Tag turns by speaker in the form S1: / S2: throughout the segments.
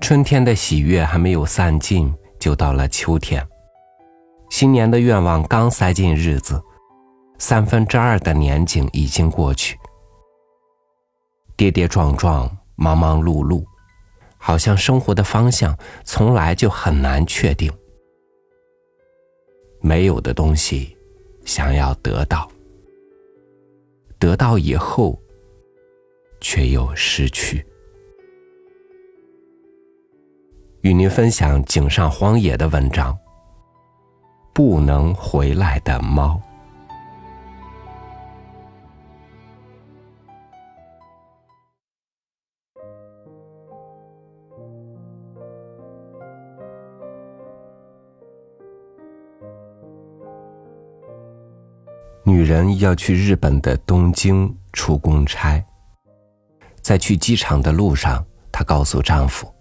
S1: 春天的喜悦还没有散尽，就到了秋天。新年的愿望刚塞进日子，三分之二的年景已经过去。跌跌撞撞，忙忙碌碌，好像生活的方向从来就很难确定。没有的东西，想要得到，得到以后，却又失去。与您分享井上荒野的文章。不能回来的猫。女人要去日本的东京出公差，在去机场的路上，她告诉丈夫。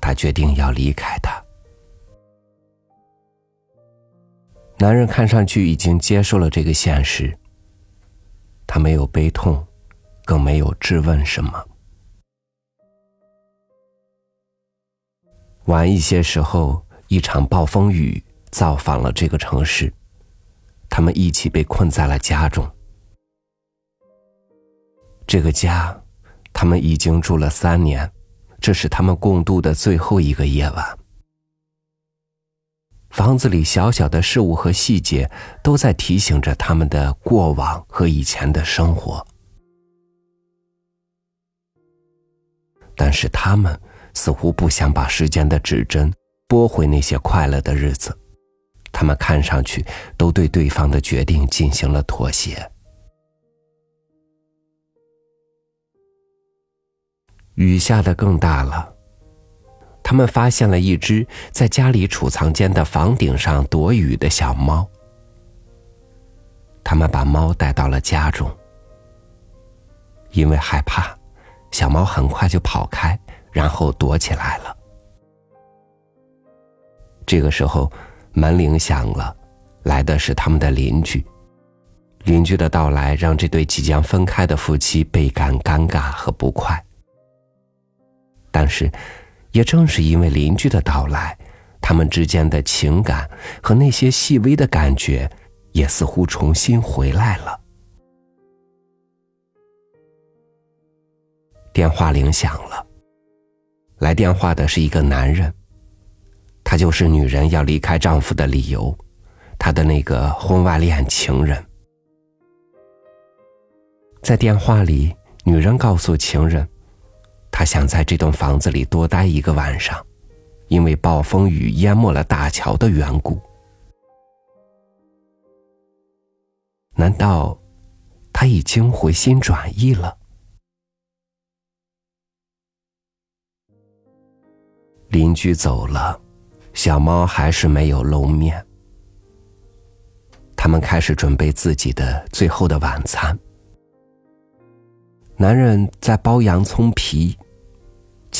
S1: 她决定要离开他。男人看上去已经接受了这个现实。他没有悲痛，更没有质问什么。晚一些时候，一场暴风雨造访了这个城市，他们一起被困在了家中。这个家，他们已经住了三年。这是他们共度的最后一个夜晚。房子里小小的事物和细节，都在提醒着他们的过往和以前的生活。但是他们似乎不想把时间的指针拨回那些快乐的日子，他们看上去都对对方的决定进行了妥协。雨下的更大了。他们发现了一只在家里储藏间的房顶上躲雨的小猫。他们把猫带到了家中，因为害怕，小猫很快就跑开，然后躲起来了。这个时候，门铃响了，来的是他们的邻居。邻居的到来让这对即将分开的夫妻倍感尴尬和不快。但是，也正是因为邻居的到来，他们之间的情感和那些细微的感觉，也似乎重新回来了。电话铃响了，来电话的是一个男人，他就是女人要离开丈夫的理由，她的那个婚外恋情人。在电话里，女人告诉情人。他想在这栋房子里多待一个晚上，因为暴风雨淹没了大桥的缘故。难道他已经回心转意了？邻居走了，小猫还是没有露面。他们开始准备自己的最后的晚餐。男人在剥洋葱皮。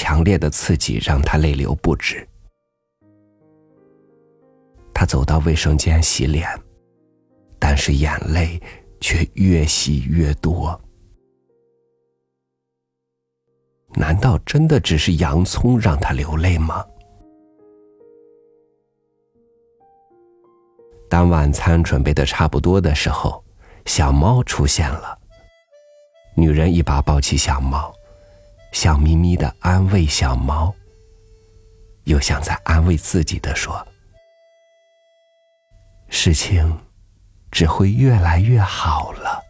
S1: 强烈的刺激让他泪流不止。他走到卫生间洗脸，但是眼泪却越洗越多。难道真的只是洋葱让他流泪吗？当晚餐准备的差不多的时候，小猫出现了。女人一把抱起小猫。笑眯眯的安慰小猫，又像在安慰自己的说：“事情只会越来越好了。”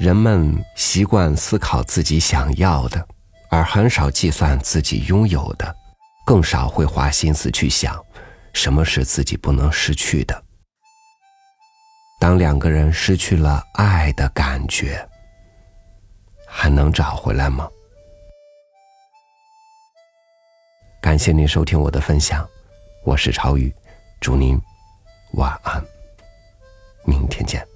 S1: 人们习惯思考自己想要的，而很少计算自己拥有的。更少会花心思去想，什么是自己不能失去的。当两个人失去了爱的感觉，还能找回来吗？感谢您收听我的分享，我是超宇，祝您晚安，明天见。